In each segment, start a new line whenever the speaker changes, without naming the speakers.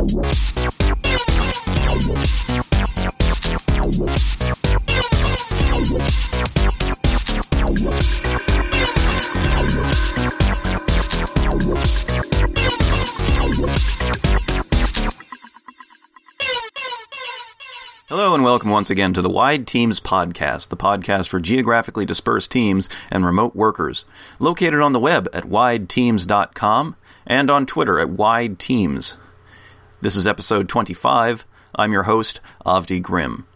Hello and welcome once again to the Wide Teams Podcast, the podcast for geographically dispersed teams and remote workers. Located on the web at wideteams.com and on Twitter at wideteams. This is episode 25. I'm your host, Avdi Grimm.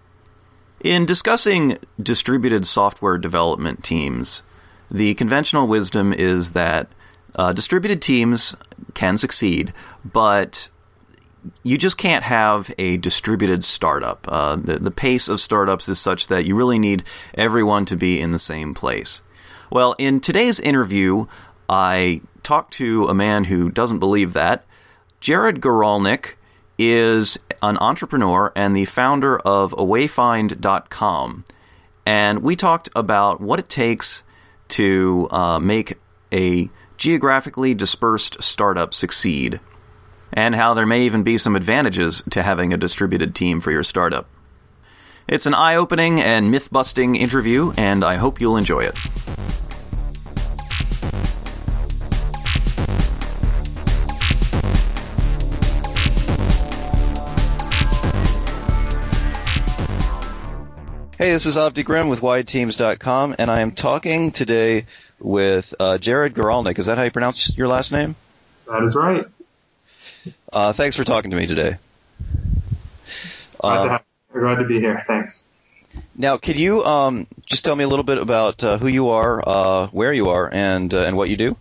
In discussing distributed software development teams, the conventional wisdom is that uh, distributed teams can succeed, but you just can't have a distributed startup. Uh, the, the pace of startups is such that you really need everyone to be in the same place. Well, in today's interview, I talked to a man who doesn't believe that. Jared Goralnik is an entrepreneur and the founder of awayfind.com. And we talked about what it takes to uh, make a geographically dispersed startup succeed and how there may even be some advantages to having a distributed team for your startup. It's an eye opening and myth busting interview, and I hope you'll enjoy it. Hey, this is Avdi Grimm with WideTeams.com, and I am talking today with uh, Jared Goralnik. Is that how you pronounce your last name?
That is right.
Uh, thanks for talking to me today.
Glad, to, uh, have, glad to be here. Thanks.
Now, could you um, just tell me a little bit about uh, who you are, uh, where you are, and uh, and what you do?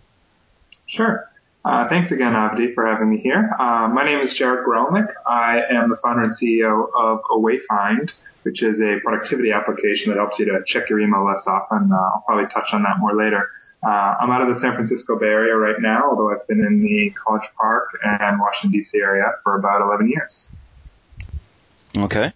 Sure. Uh, thanks again, Avdi, for having me here. my name is Jared Goralnik. I am the founder and CEO of Awayfind, which is a productivity application that helps you to check your email less often. I'll probably touch on that more later. Uh, I'm out of the San Francisco Bay Area right now, although I've been in the College Park and Washington D.C. area for about 11 years.
Okay.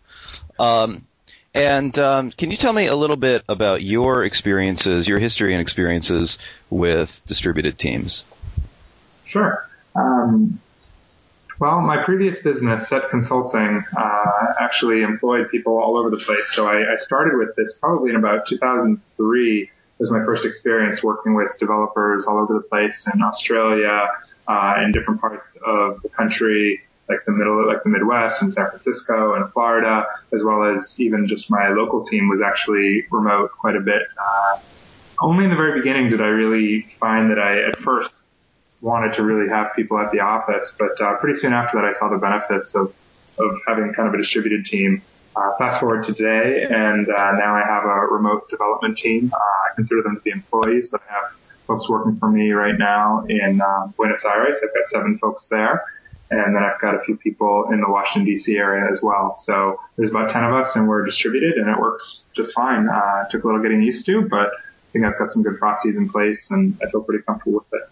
Um, and um, can you tell me a little bit about your experiences, your history and experiences with distributed teams?
Sure. Um, well, my previous business, Set Consulting, uh, actually employed people all over the place. So I, I started with this probably in about 2003 was my first experience working with developers all over the place in Australia, uh, in different parts of the country, like the middle, like the Midwest and San Francisco and Florida, as well as even just my local team was actually remote quite a bit. Uh, only in the very beginning did I really find that I at first wanted to really have people at the office, but uh, pretty soon after that I saw the benefits of of having kind of a distributed team uh, fast forward to today, and uh, now I have a remote development team. Uh, I consider them to be employees, but I have folks working for me right now in uh, Buenos Aires. I've got seven folks there, and then I've got a few people in the Washington D.C. area as well. So there's about ten of us, and we're distributed, and it works just fine. Uh, took a little getting used to, but I think I've got some good processes in place, and I feel pretty comfortable with it.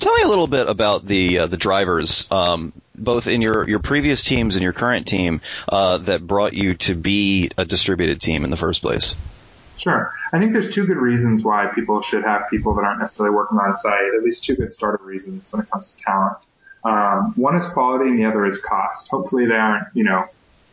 Tell me a little bit about the uh, the drivers, um, both in your, your previous teams and your current team, uh, that brought you to be a distributed team in the first place.
Sure. I think there's two good reasons why people should have people that aren't necessarily working on site. At least two good starter reasons when it comes to talent. Um, one is quality, and the other is cost. Hopefully, they aren't you know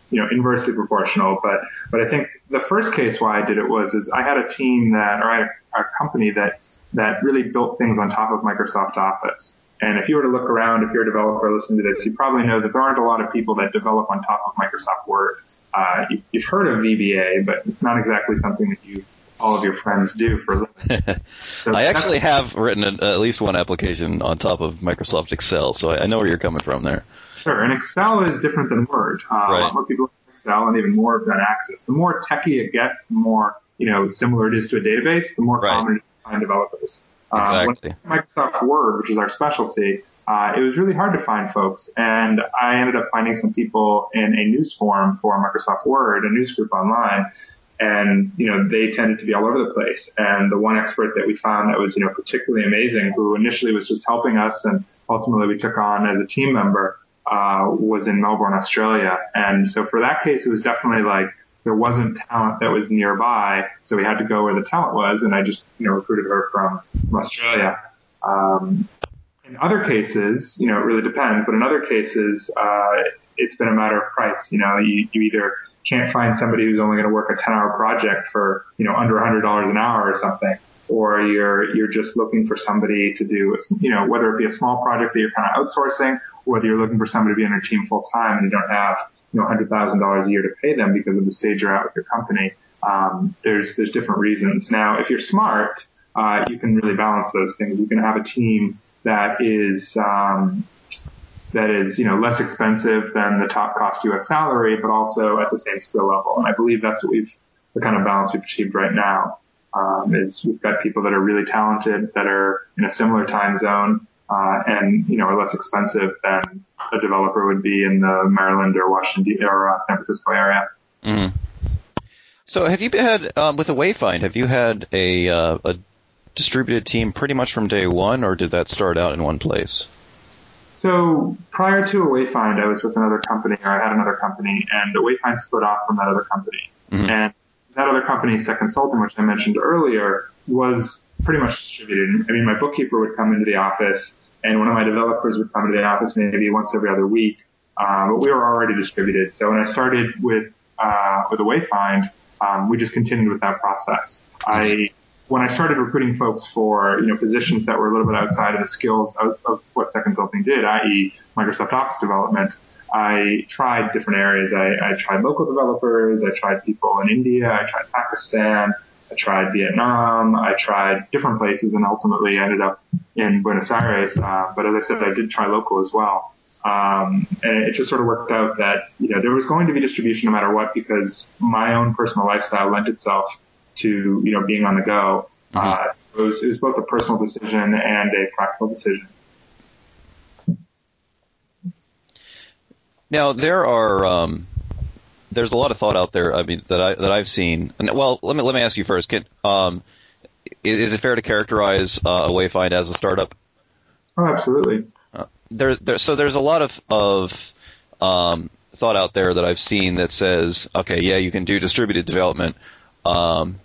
you know inversely proportional, but but I think the first case why I did it was is I had a team that or I had a, a company that that really built things on top of Microsoft Office. And if you were to look around, if you're a developer listening to this, you probably know that there aren't a lot of people that develop on top of Microsoft Word. Uh, you, you've heard of VBA, but it's not exactly something that you all of your friends do for a living.
So I actually have written at least one application on top of Microsoft Excel, so I know where you're coming from there.
Sure, and Excel is different than Word. Uh, right. A lot more people use Excel, and even more of that access. The more techy it gets, the more you know similar it is to a database, the more right. common it is to find developers.
Exactly.
Uh, Microsoft Word, which is our specialty, uh, it was really hard to find folks, and I ended up finding some people in a news forum for Microsoft Word, a news group online, and you know they tended to be all over the place. And the one expert that we found that was you know particularly amazing, who initially was just helping us, and ultimately we took on as a team member, uh, was in Melbourne, Australia. And so for that case, it was definitely like there wasn't talent that was nearby, so we had to go where the talent was, and I just you know recruited her from, from Australia. Um, in other cases, you know, it really depends, but in other cases, uh, it's been a matter of price. You know, you, you either can't find somebody who's only going to work a 10 hour project for, you know, under $100 an hour or something, or you're, you're just looking for somebody to do, you know, whether it be a small project that you're kind of outsourcing, or whether you're looking for somebody to be on your team full time and you don't have, you know, $100,000 a year to pay them because of the stage you're at with your company. Um, there's, there's different reasons. Now, if you're smart, uh, you can really balance those things. You can have a team that is, um, that is, you know, less expensive than the top cost U.S. salary, but also at the same skill level. And I believe that's what we've, the kind of balance we've achieved right now, um, is we've got people that are really talented, that are in a similar time zone, uh, and, you know, are less expensive than a developer would be in the Maryland or Washington or uh, San Francisco area.
Mm-hmm. So have you had, um, with Awayfind, have you had a, uh, a distributed team pretty much from day one, or did that start out in one place?
So prior to Awayfind, I was with another company, or I had another company, and the Wayfind split off from that other company. Mm-hmm. And that other company, Set Consulting, which I mentioned earlier, was pretty much distributed. I mean, my bookkeeper would come into the office, and one of my developers would come into the office maybe once every other week. Uh, but we were already distributed. So when I started with uh, with Awayfind, um, we just continued with that process. I when I started recruiting folks for, you know, positions that were a little bit outside of the skills of, of what Second Consulting did, i.e. Microsoft Office development, I tried different areas. I, I tried local developers. I tried people in India. I tried Pakistan. I tried Vietnam. I tried different places and ultimately ended up in Buenos Aires. Uh, but as I said, I did try local as well. Um, and it just sort of worked out that, you know, there was going to be distribution no matter what because my own personal lifestyle lent itself to you know being on the go. Mm-hmm. Uh, it, was, it was both a personal decision and a practical decision.
Now there are um, there's a lot of thought out there. I mean that I that I've seen. And, well, let me let me ask you first. Can, um, is, is, it fair to characterize uh, Awayfind as a startup?
Oh, absolutely.
Uh, there, there, so there's a lot of of um, thought out there that I've seen that says, okay, yeah, you can do distributed development, um,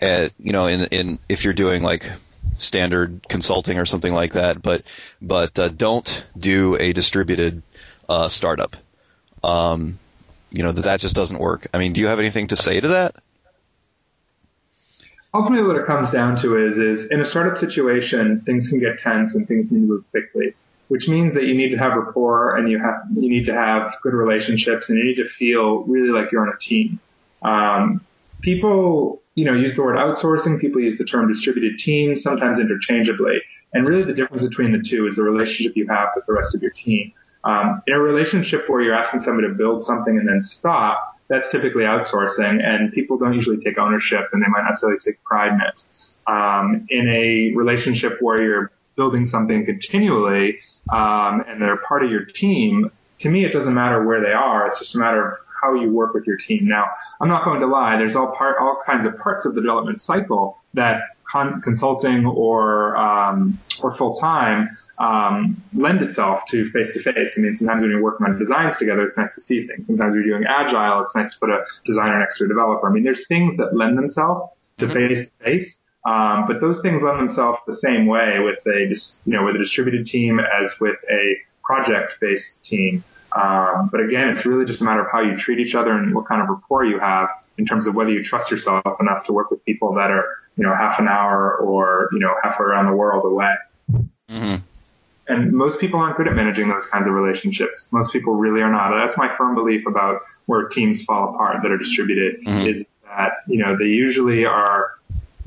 at you know in in if you're doing like standard consulting or something like that, but but uh, don't do a distributed uh, startup. Um, you know that that just doesn't work. I mean, do you have anything to say to that?
Ultimately, what it comes down to is is in a startup situation, things can get tense and things need to move quickly, which means that you need to have rapport and you have you need to have good relationships and you need to feel really like you're on a team. Um, people you know, use the word outsourcing. People use the term distributed teams, sometimes interchangeably. And really the difference between the two is the relationship you have with the rest of your team. Um, in a relationship where you're asking somebody to build something and then stop, that's typically outsourcing and people don't usually take ownership and they might not necessarily take pride in it. Um, in a relationship where you're building something continually um, and they're part of your team, to me it doesn't matter where they are. It's just a matter of how you work with your team. Now, I'm not going to lie. There's all part, all kinds of parts of the development cycle that con- consulting or um, or full time um, lend itself to face to face. I mean, sometimes when you're working on designs together, it's nice to see things. Sometimes you're doing agile, it's nice to put a designer next to a developer. I mean, there's things that lend themselves to face to face. Um, but those things lend themselves the same way with a, just you know, with a distributed team as with a project-based team. Um, but again, it's really just a matter of how you treat each other and what kind of rapport you have in terms of whether you trust yourself enough to work with people that are, you know, half an hour or, you know, half around the world away. Mm-hmm. And most people aren't good at managing those kinds of relationships. Most people really are not. That's my firm belief about where teams fall apart that are distributed mm-hmm. is that, you know, they usually are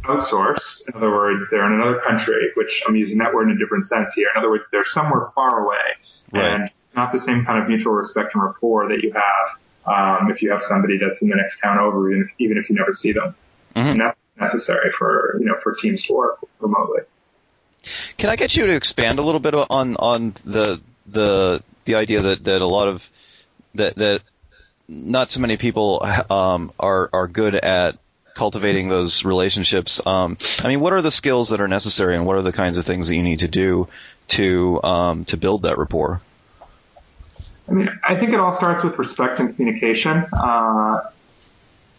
outsourced. In other words, they're in another country, which I'm using that word in a different sense here. In other words, they're somewhere far away. Right. And not the same kind of mutual respect and rapport that you have um, if you have somebody that's in the next town over, even if, even if you never see them. Mm-hmm. And that's necessary for you know for teams to work remotely.
Can I get you to expand a little bit on on the the the idea that, that a lot of that that not so many people um, are are good at cultivating those relationships. Um, I mean, what are the skills that are necessary, and what are the kinds of things that you need to do to um, to build that rapport?
I mean, I think it all starts with respect and communication. Uh,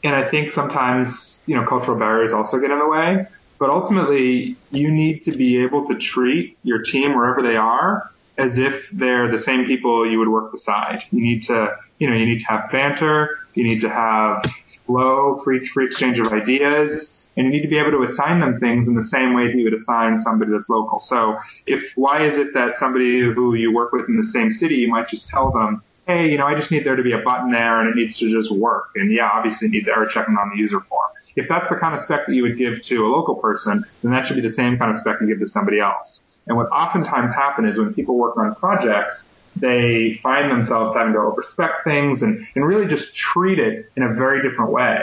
and I think sometimes, you know, cultural barriers also get in the way. But ultimately, you need to be able to treat your team wherever they are as if they're the same people you would work beside. You need to, you know, you need to have banter. You need to have flow, free, free exchange of ideas and you need to be able to assign them things in the same way that you would assign somebody that's local. So if, why is it that somebody who you work with in the same city, you might just tell them, hey, you know, I just need there to be a button there and it needs to just work. And yeah, obviously need the error checking on the user form. If that's the kind of spec that you would give to a local person, then that should be the same kind of spec you give to somebody else. And what oftentimes happens is when people work on projects, they find themselves having to overspec things and, and really just treat it in a very different way.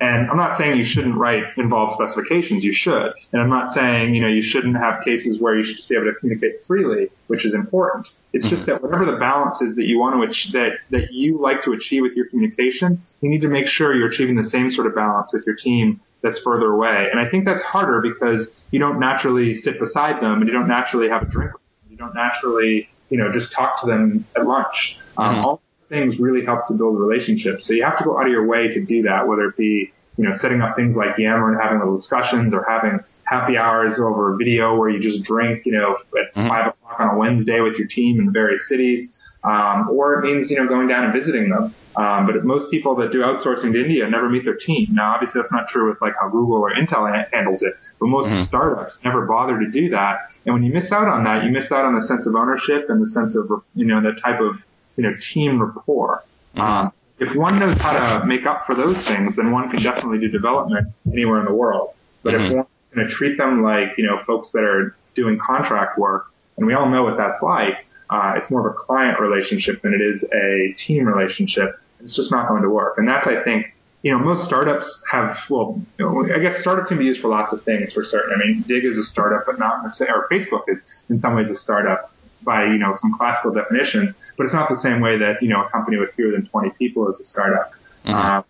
And I'm not saying you shouldn't write involved specifications. You should. And I'm not saying, you know, you shouldn't have cases where you should just be able to communicate freely, which is important. It's mm-hmm. just that whatever the balance is that you want to, ach- that, that you like to achieve with your communication, you need to make sure you're achieving the same sort of balance with your team that's further away. And I think that's harder because you don't naturally sit beside them and you don't naturally have a drink with them. You don't naturally, you know, just talk to them at lunch. Um, mm-hmm. all things really help to build relationships. So you have to go out of your way to do that, whether it be, you know, setting up things like Yammer and having little discussions or having happy hours over video where you just drink, you know, at mm-hmm. five o'clock on a Wednesday with your team in various cities. Um, or it means, you know, going down and visiting them. Um, but most people that do outsourcing to India never meet their team. Now, obviously that's not true with like how Google or Intel handles it, but most mm-hmm. startups never bother to do that. And when you miss out on that, you miss out on the sense of ownership and the sense of, you know, the type of you know, team rapport. Mm-hmm. Um, if one knows how to make up for those things, then one can definitely do development anywhere in the world. But mm-hmm. if one's going to treat them like, you know, folks that are doing contract work, and we all know what that's like, uh, it's more of a client relationship than it is a team relationship. It's just not going to work. And that's, I think, you know, most startups have, well, you know, I guess startup can be used for lots of things for certain. I mean, Digg is a startup, but not necessarily, or Facebook is in some ways a startup by, you know, some classical definitions, but it's not the same way that, you know, a company with fewer than 20 people is a startup. Mm-hmm. Uh,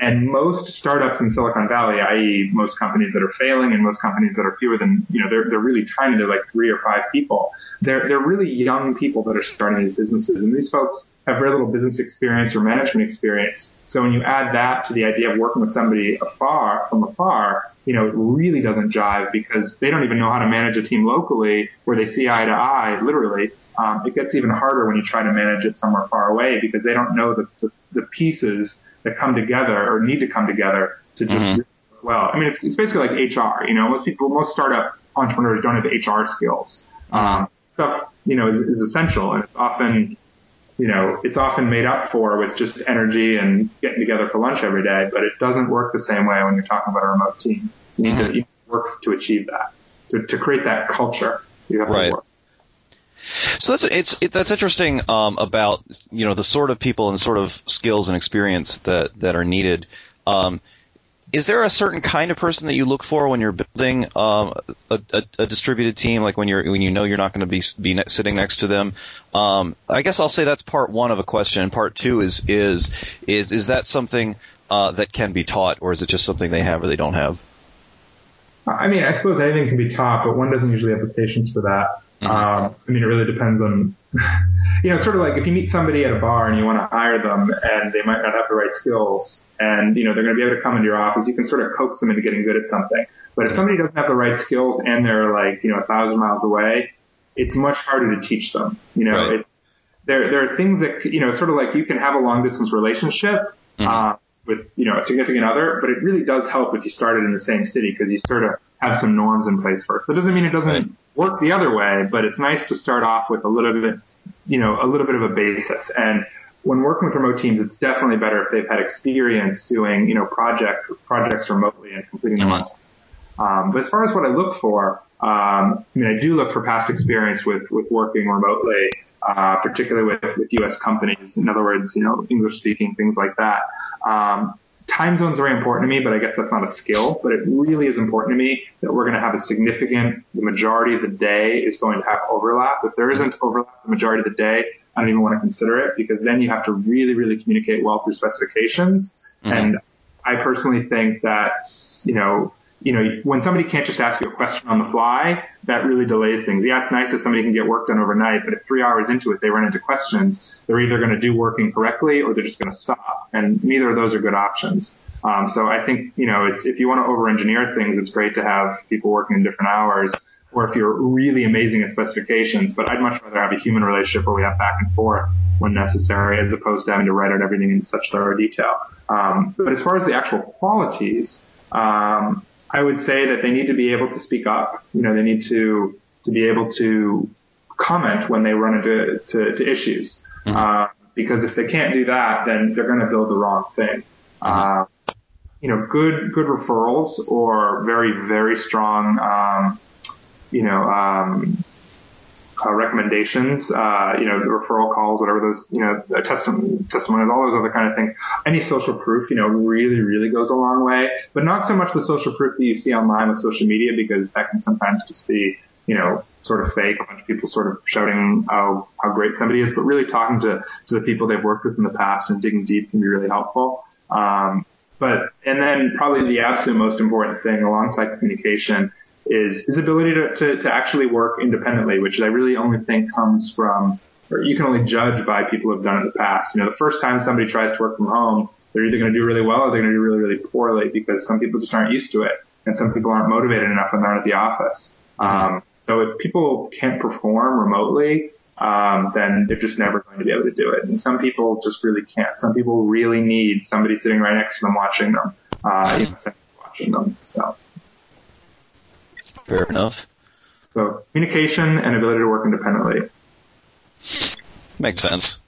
and most startups in Silicon Valley, i.e. most companies that are failing and most companies that are fewer than, you know, they're, they're really tiny, they're like three or five people. They're, they're really young people that are starting these businesses. And these folks have very little business experience or management experience. So when you add that to the idea of working with somebody afar, from afar, you know, it really doesn't jive because they don't even know how to manage a team locally where they see eye to eye, literally. Um, it gets even harder when you try to manage it somewhere far away because they don't know the, the, the pieces that come together or need to come together to just mm-hmm. well. I mean, it's, it's basically like HR. You know, most people, most startup entrepreneurs don't have HR skills. Mm-hmm. Um, stuff, you know, is, is essential and it's often you know, it's often made up for with just energy and getting together for lunch every day, but it doesn't work the same way when you're talking about a remote team. You need, mm-hmm. to, you need work to achieve that, to, to create that culture. You have right. to work.
So that's it's it, that's interesting um, about you know the sort of people and sort of skills and experience that that are needed. Um, is there a certain kind of person that you look for when you're building um, a, a, a, distributed team, like when you're when you know you're not going to be be ne- sitting next to them? Um, I guess I'll say that's part one of a question. Part two is is is is that something uh, that can be taught, or is it just something they have or they don't have?
I mean, I suppose anything can be taught, but one doesn't usually have the patience for that. Mm-hmm. Um, I mean, it really depends on, you know, sort of like if you meet somebody at a bar and you want to hire them and they might not have the right skills, and you know they're going to be able to come into your office. You can sort of coax them into getting good at something. But if somebody doesn't have the right skills and they're like you know a thousand miles away, it's much harder to teach them. You know, right. it, there there are things that you know sort of like you can have a long distance relationship. Mm-hmm. Uh, with you know a significant other, but it really does help if you started in the same city because you sort of have some norms in place first. That doesn't mean it doesn't right. work the other way, but it's nice to start off with a little bit, you know, a little bit of a basis. And when working with remote teams, it's definitely better if they've had experience doing, you know, project projects remotely and completing them mm-hmm. Um, but as far as what I look for, um, I mean, I do look for past experience with with working remotely, uh, particularly with with U.S. companies. In other words, you know, English speaking things like that. Um, time zones are very important to me, but I guess that's not a skill. But it really is important to me that we're going to have a significant, the majority of the day is going to have overlap. If there isn't overlap the majority of the day, I don't even want to consider it because then you have to really, really communicate well through specifications. Mm-hmm. And I personally think that, you know, you know, when somebody can't just ask you a question on the fly, that really delays things. Yeah, it's nice if somebody can get work done overnight, but if three hours into it they run into questions, they're either going to do work incorrectly or they're just going to stop. And neither of those are good options. Um, so I think, you know, it's, if you want to over-engineer things, it's great to have people working in different hours. Or if you're really amazing at specifications, but I'd much rather have a human relationship where we have back and forth when necessary, as opposed to having to write out everything in such thorough detail. Um, but as far as the actual qualities, um, I would say that they need to be able to speak up. You know, they need to to be able to comment when they run into to, to issues. Mm-hmm. Uh, because if they can't do that, then they're going to build the wrong thing. Mm-hmm. Uh, you know, good good referrals or very very strong, um, you know, um, uh, recommendations, uh, you know, referral calls, whatever those, you know, testimonies, testimonies, all those other kind of things. Any social proof, you know, really, really goes a long way, but not so much the social proof that you see online with social media because that can sometimes just be, you know, sort of fake, a bunch of people sort of shouting how, how great somebody is, but really talking to, to the people they've worked with in the past and digging deep can be really helpful. Um, but, and then probably the absolute most important thing alongside communication is his ability to, to, to actually work independently, which I really only think comes from, or you can only judge by people who have done it in the past. You know, the first time somebody tries to work from home, they're either going to do really well or they're going to do really, really poorly because some people just aren't used to it and some people aren't motivated enough when they're at the office. Um, so if people can't perform remotely, um, then they're just never going to be able to do it. And some people just really can't. Some people really need somebody sitting right next to them watching them, uh, watching them. So.
Fair enough.
So communication and ability to work independently.
Makes sense.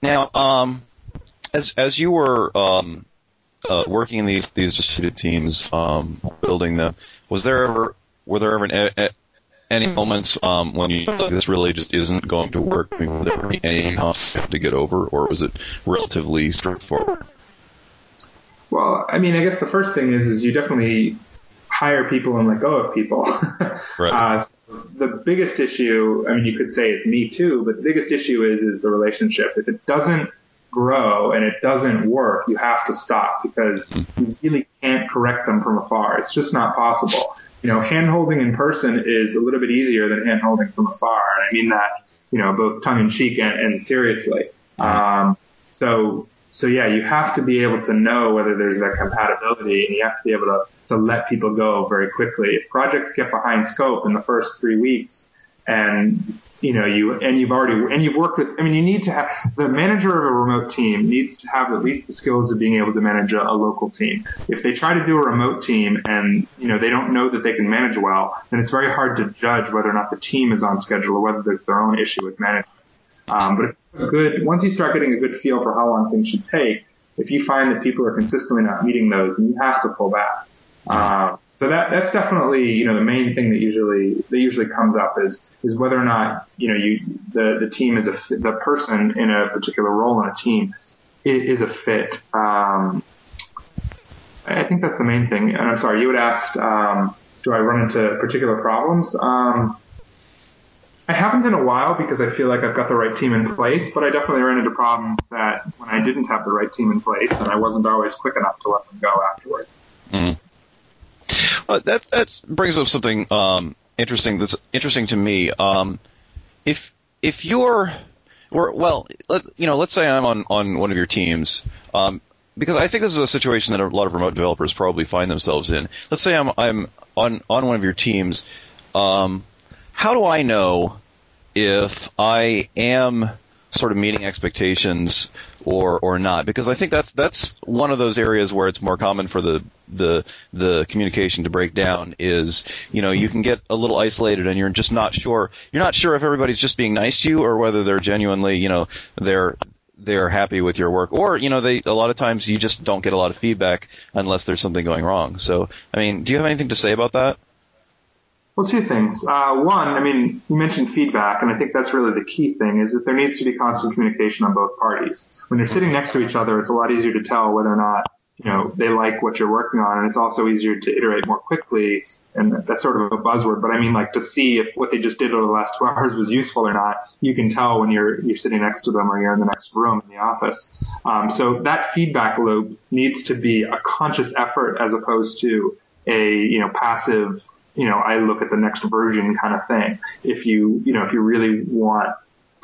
Now, um, as as you were um, uh, working in these these distributed teams, um, building them, was there ever were there ever an, a, any moments um, when you like, this really just isn't going to work? I mean, were there any humps to get over, or was it relatively straightforward?
Well, I mean, I guess the first thing is is you definitely hire people and let go of people. right. Uh, the biggest issue, I mean, you could say it's me too, but the biggest issue is is the relationship. If it doesn't grow and it doesn't work, you have to stop because you really can't correct them from afar. It's just not possible. You know, hand holding in person is a little bit easier than hand holding from afar, and I mean that, you know, both tongue in cheek and, and seriously. Um, so, so yeah, you have to be able to know whether there's that compatibility, and you have to be able to to let people go very quickly. If projects get behind scope in the first three weeks and you know, you, and you've already, and you've worked with, I mean, you need to have, the manager of a remote team needs to have at least the skills of being able to manage a, a local team. If they try to do a remote team and, you know, they don't know that they can manage well, then it's very hard to judge whether or not the team is on schedule or whether there's their own issue with management. Um, but if good, once you start getting a good feel for how long things should take, if you find that people are consistently not meeting those, then you have to pull back. Uh, so that that's definitely you know the main thing that usually that usually comes up is is whether or not you know you the the team is a the person in a particular role in a team is, a fit. Um, I think that's the main thing. And I'm sorry, you had asked, um, do I run into particular problems? Um, I haven't in a while because I feel like I've got the right team in place, but I definitely ran into problems that when I didn't have the right team in place and I wasn't always quick enough to let them go afterwards.
Mm. Uh, that that brings up something um, interesting. That's interesting to me. Um, if if you're or well, let, you know, let's say I'm on on one of your teams. Um, because I think this is a situation that a lot of remote developers probably find themselves in. Let's say I'm I'm on on one of your teams. Um, how do I know if I am sort of meeting expectations or or not? Because I think that's that's one of those areas where it's more common for the the the communication to break down is you know you can get a little isolated and you're just not sure. You're not sure if everybody's just being nice to you or whether they're genuinely you know they're they're happy with your work. Or you know they a lot of times you just don't get a lot of feedback unless there's something going wrong. So i mean do you have anything to say about that
well, two things. Uh, one, I mean, you mentioned feedback, and I think that's really the key thing is that there needs to be constant communication on both parties. When they're sitting next to each other, it's a lot easier to tell whether or not, you know, they like what you're working on, and it's also easier to iterate more quickly, and that's sort of a buzzword, but I mean, like, to see if what they just did over the last two hours was useful or not, you can tell when you're, you're sitting next to them or you're in the next room in the office. Um, so that feedback loop needs to be a conscious effort as opposed to a, you know, passive, you know, I look at the next version kind of thing. If you, you know, if you really want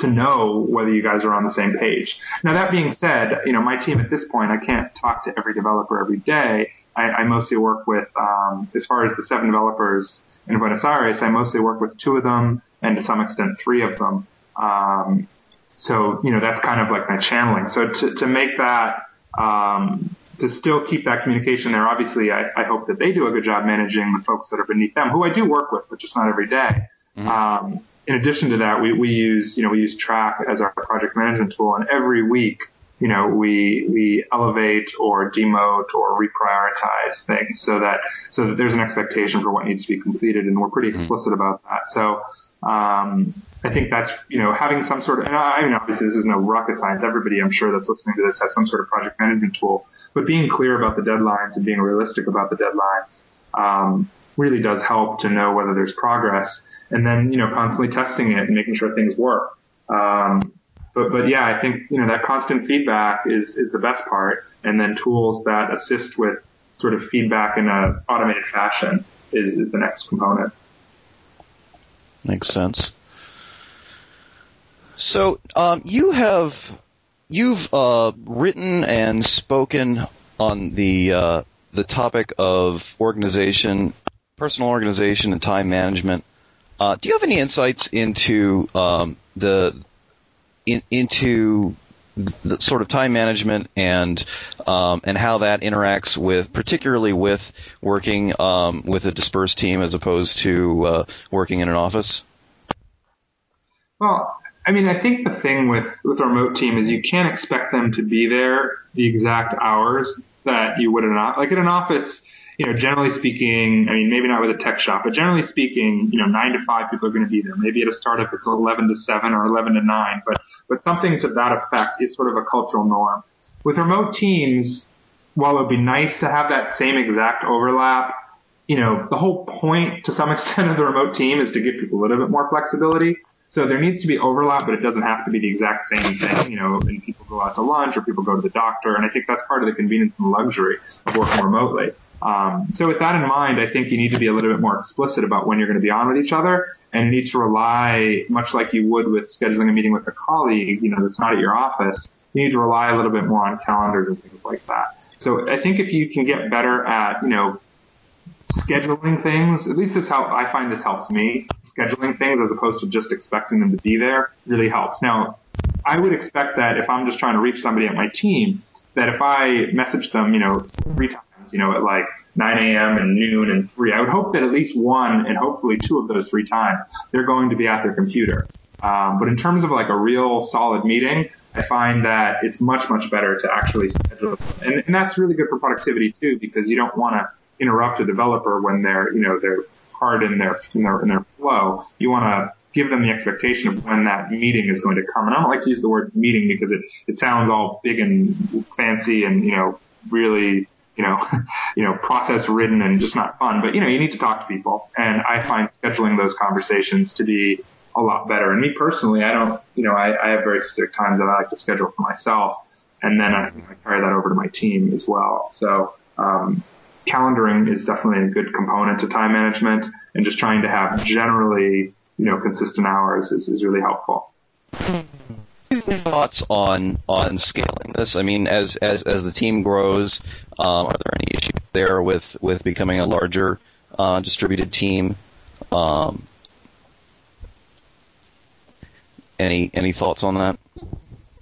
to know whether you guys are on the same page. Now that being said, you know, my team at this point, I can't talk to every developer every day. I, I mostly work with, um, as far as the seven developers in Buenos Aires, I mostly work with two of them and to some extent three of them. Um, so, you know, that's kind of like my channeling. So to, to make that, um, to still keep that communication there, obviously I, I hope that they do a good job managing the folks that are beneath them, who I do work with, but just not every day. Mm-hmm. Um, in addition to that, we, we use, you know, we use Trac as our project management tool and every week, you know, we, we elevate or demote or reprioritize things so that, so that there's an expectation for what needs to be completed and we're pretty mm-hmm. explicit mm-hmm. about that. So, um, I think that's, you know, having some sort of, and I, I mean, obviously this is no rocket science. Everybody I'm sure that's listening to this has some sort of project management tool, but being clear about the deadlines and being realistic about the deadlines, um, really does help to know whether there's progress and then, you know, constantly testing it and making sure things work. Um, but, but yeah, I think, you know, that constant feedback is, is the best part. And then tools that assist with sort of feedback in a automated fashion is, is the next component.
Makes sense. So, um, you have, you've, uh, written and spoken on the, uh, the topic of organization, personal organization and time management uh, do you have any insights into um, the in, into the sort of time management and um, and how that interacts with particularly with working um, with a dispersed team as opposed to uh, working in an office?
Well, I mean, I think the thing with with a remote team is you can't expect them to be there the exact hours that you would in an like in an office you know, generally speaking, I mean, maybe not with a tech shop, but generally speaking, you know, nine to five people are going to be there. Maybe at a startup it's 11 to seven or 11 to nine, but, but something to that effect is sort of a cultural norm. With remote teams, while it would be nice to have that same exact overlap, you know, the whole point to some extent of the remote team is to give people a little bit more flexibility. So there needs to be overlap, but it doesn't have to be the exact same thing, you know, and people go out to lunch or people go to the doctor. And I think that's part of the convenience and luxury of working remotely. Um, so with that in mind, I think you need to be a little bit more explicit about when you're going to be on with each other, and you need to rely, much like you would with scheduling a meeting with a colleague, you know, that's not at your office. You need to rely a little bit more on calendars and things like that. So I think if you can get better at, you know, scheduling things, at least this how I find this helps me. Scheduling things as opposed to just expecting them to be there really helps. Now, I would expect that if I'm just trying to reach somebody at my team, that if I message them, you know, three times you know, at like 9 a.m. and noon and 3. I would hope that at least one and hopefully two of those three times they're going to be at their computer. Um, but in terms of like a real solid meeting, I find that it's much, much better to actually schedule. And, and that's really good for productivity too, because you don't want to interrupt a developer when they're, you know, they're hard in their, in their, in their flow. You want to give them the expectation of when that meeting is going to come. And I don't like to use the word meeting because it, it sounds all big and fancy and, you know, really you know, you know, process ridden and just not fun. But you know, you need to talk to people, and I find scheduling those conversations to be a lot better. And me personally, I don't, you know, I, I have very specific times that I like to schedule for myself, and then I, I carry that over to my team as well. So. Um, calendaring is definitely a good component to time management and just trying to have generally, you know, consistent hours is, is really helpful
thoughts on on scaling this? I mean, as as as the team grows, um, are there any issues there with with becoming a larger uh, distributed team? Um, any any thoughts on that?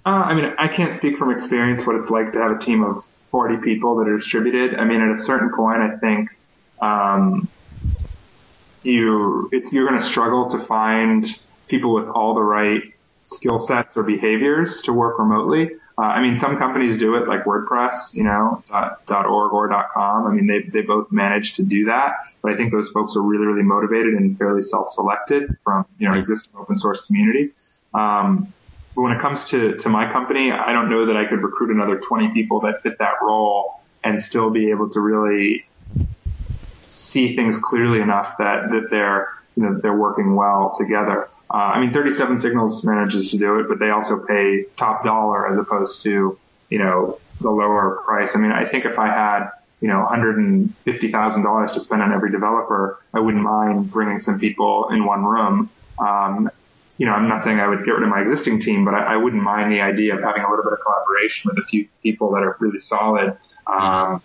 Uh, I mean, I can't speak from experience what it's like to have a team of 40 people that are distributed. I mean, at a certain point, I think um, you you're going to struggle to find people with all the right skill sets or behaviors to work remotely. Uh, I mean, some companies do it like WordPress, you know, dot, dot .org or dot .com. I mean, they, they both manage to do that, but I think those folks are really, really motivated and fairly self-selected from, you know, existing open source community. Um, but when it comes to, to my company, I don't know that I could recruit another 20 people that fit that role and still be able to really see things clearly enough that, that they're, you know, they're working well together. Uh, I mean, 37 Signals manages to do it, but they also pay top dollar as opposed to, you know, the lower price. I mean, I think if I had, you know, $150,000 to spend on every developer, I wouldn't mind bringing some people in one room. Um, you know, I'm not saying I would get rid of my existing team, but I, I, wouldn't mind the idea of having a little bit of collaboration with a few people that are really solid um,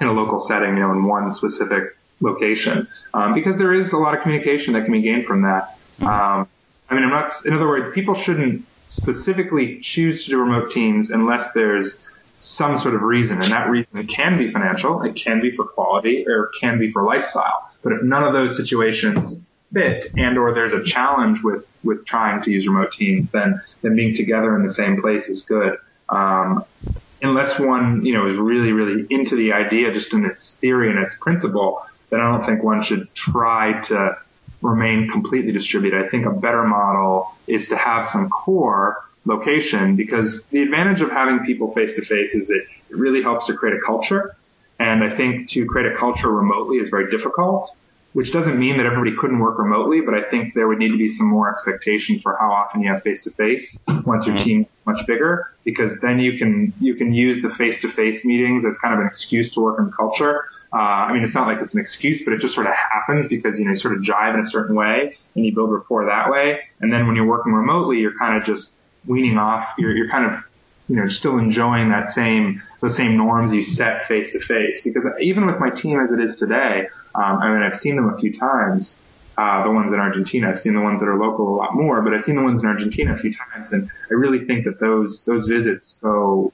in a local setting, you know, in one specific location, um, because there is a lot of communication that can be gained from that. Mm-hmm. Um, I mean, I'm not. In other words, people shouldn't specifically choose to do remote teams unless there's some sort of reason, and that reason it can be financial, it can be for quality, or it can be for lifestyle. But if none of those situations fit, and or there's a challenge with with trying to use remote teams, then then being together in the same place is good. Um, unless one you know is really really into the idea, just in its theory and its principle, then I don't think one should try to remain completely distributed. I think a better model is to have some core location because the advantage of having people face to face is it, it really helps to create a culture. And I think to create a culture remotely is very difficult, which doesn't mean that everybody couldn't work remotely, but I think there would need to be some more expectation for how often you have face to face once your mm-hmm. team much bigger, because then you can, you can use the face to face meetings as kind of an excuse to work in culture. Uh, I mean, it's not like it's an excuse, but it just sort of happens because, you know, you sort of jive in a certain way and you build rapport that way. And then when you're working remotely, you're kind of just weaning off. You're, you're kind of, you know, still enjoying that same, the same norms you set face to face. Because even with my team as it is today, um, I mean, I've seen them a few times. Uh, the ones in Argentina. I've seen the ones that are local a lot more, but I've seen the ones in Argentina a few times, and I really think that those those visits go,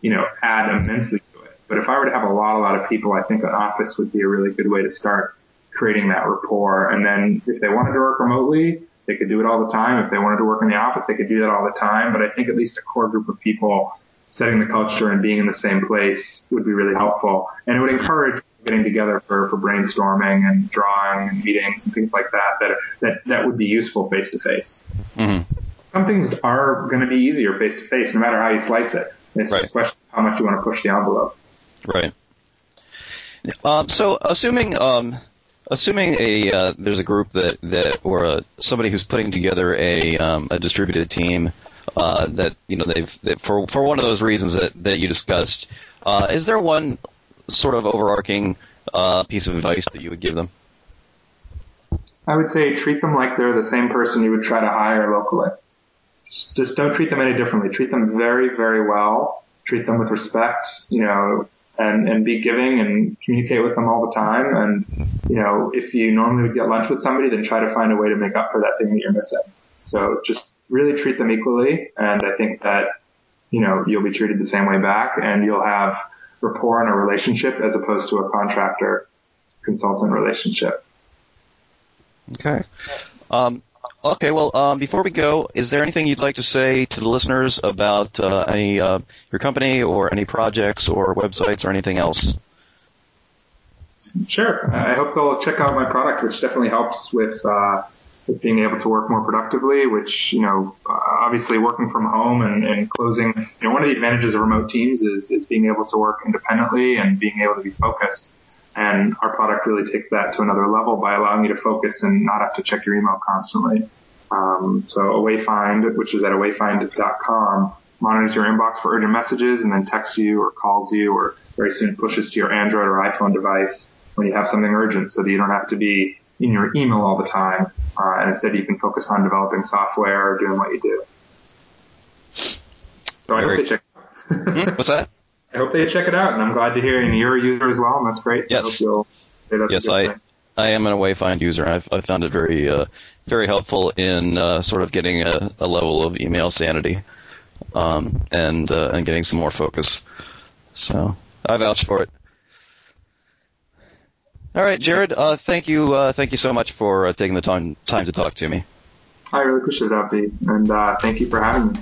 you know, add immensely to it. But if I were to have a lot, a lot of people, I think an office would be a really good way to start creating that rapport. And then if they wanted to work remotely, they could do it all the time. If they wanted to work in the office, they could do that all the time. But I think at least a core group of people setting the culture and being in the same place would be really helpful. And it would encourage getting together for, for brainstorming and drawing and meetings and things like that, that, that, that would be useful face to face. Some things are going to be easier face to face, no matter how you slice it. It's right. just a question of how much you want to push the envelope.
Right. Um, so assuming, um, assuming a uh, there's a group that that or a, somebody who's putting together a um, a distributed team uh, that you know they've they, for for one of those reasons that that you discussed. Uh, is there one sort of overarching uh, piece of advice that you would give them?
I would say treat them like they're the same person you would try to hire locally. Just don't treat them any differently. Treat them very, very well. Treat them with respect. You know, and, and be giving and communicate with them all the time. And, you know, if you normally would get lunch with somebody, then try to find a way to make up for that thing that you're missing. So just really treat them equally. And I think that, you know, you'll be treated the same way back and you'll have rapport and a relationship as opposed to a contractor consultant relationship.
Okay. Um, Okay, well, um, before we go, is there anything you'd like to say to the listeners about uh, any uh, your company or any projects or websites or anything else?
Sure. I hope they'll check out my product, which definitely helps with uh, with being able to work more productively. Which you know, obviously, working from home and, and closing. You know, one of the advantages of remote teams is is being able to work independently and being able to be focused. And our product really takes that to another level by allowing you to focus and not have to check your email constantly. Um, so Awayfind, which is at awayfind.com, monitors your inbox for urgent messages and then texts you or calls you or very soon pushes to your Android or iPhone device when you have something urgent so that you don't have to be in your email all the time. Uh, and instead you can focus on developing software or doing what you do. So I hope they check.
What's that?
I hope they check it out, and I'm glad to hear you're a user as well, and that's great.
Yes. I yes, I. Thing. I am an Awayfind user. I've, I've found it very, uh, very helpful in uh, sort of getting a, a, level of email sanity, um, and uh, and getting some more focus. So I vouch for it. All right, Jared. Uh, thank you. Uh, thank you so much for uh, taking the time time to talk to me.
I really appreciate it, Avdi, and thank you for having me.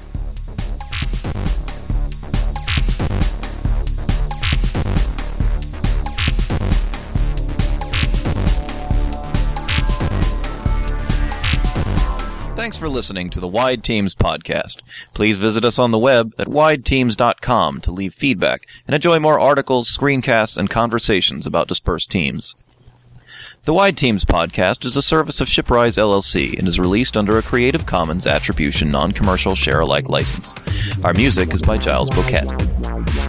Thanks for listening to the Wide Teams podcast. Please visit us on the web at wideteams.com to leave feedback and enjoy more articles, screencasts, and conversations about dispersed teams. The Wide Teams podcast is a service of Shiprise LLC and is released under a Creative Commons Attribution Non Commercial Share Alike license. Our music is by Giles Bowkett.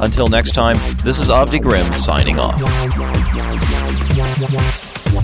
Until next time, this is Avdi Grimm signing off.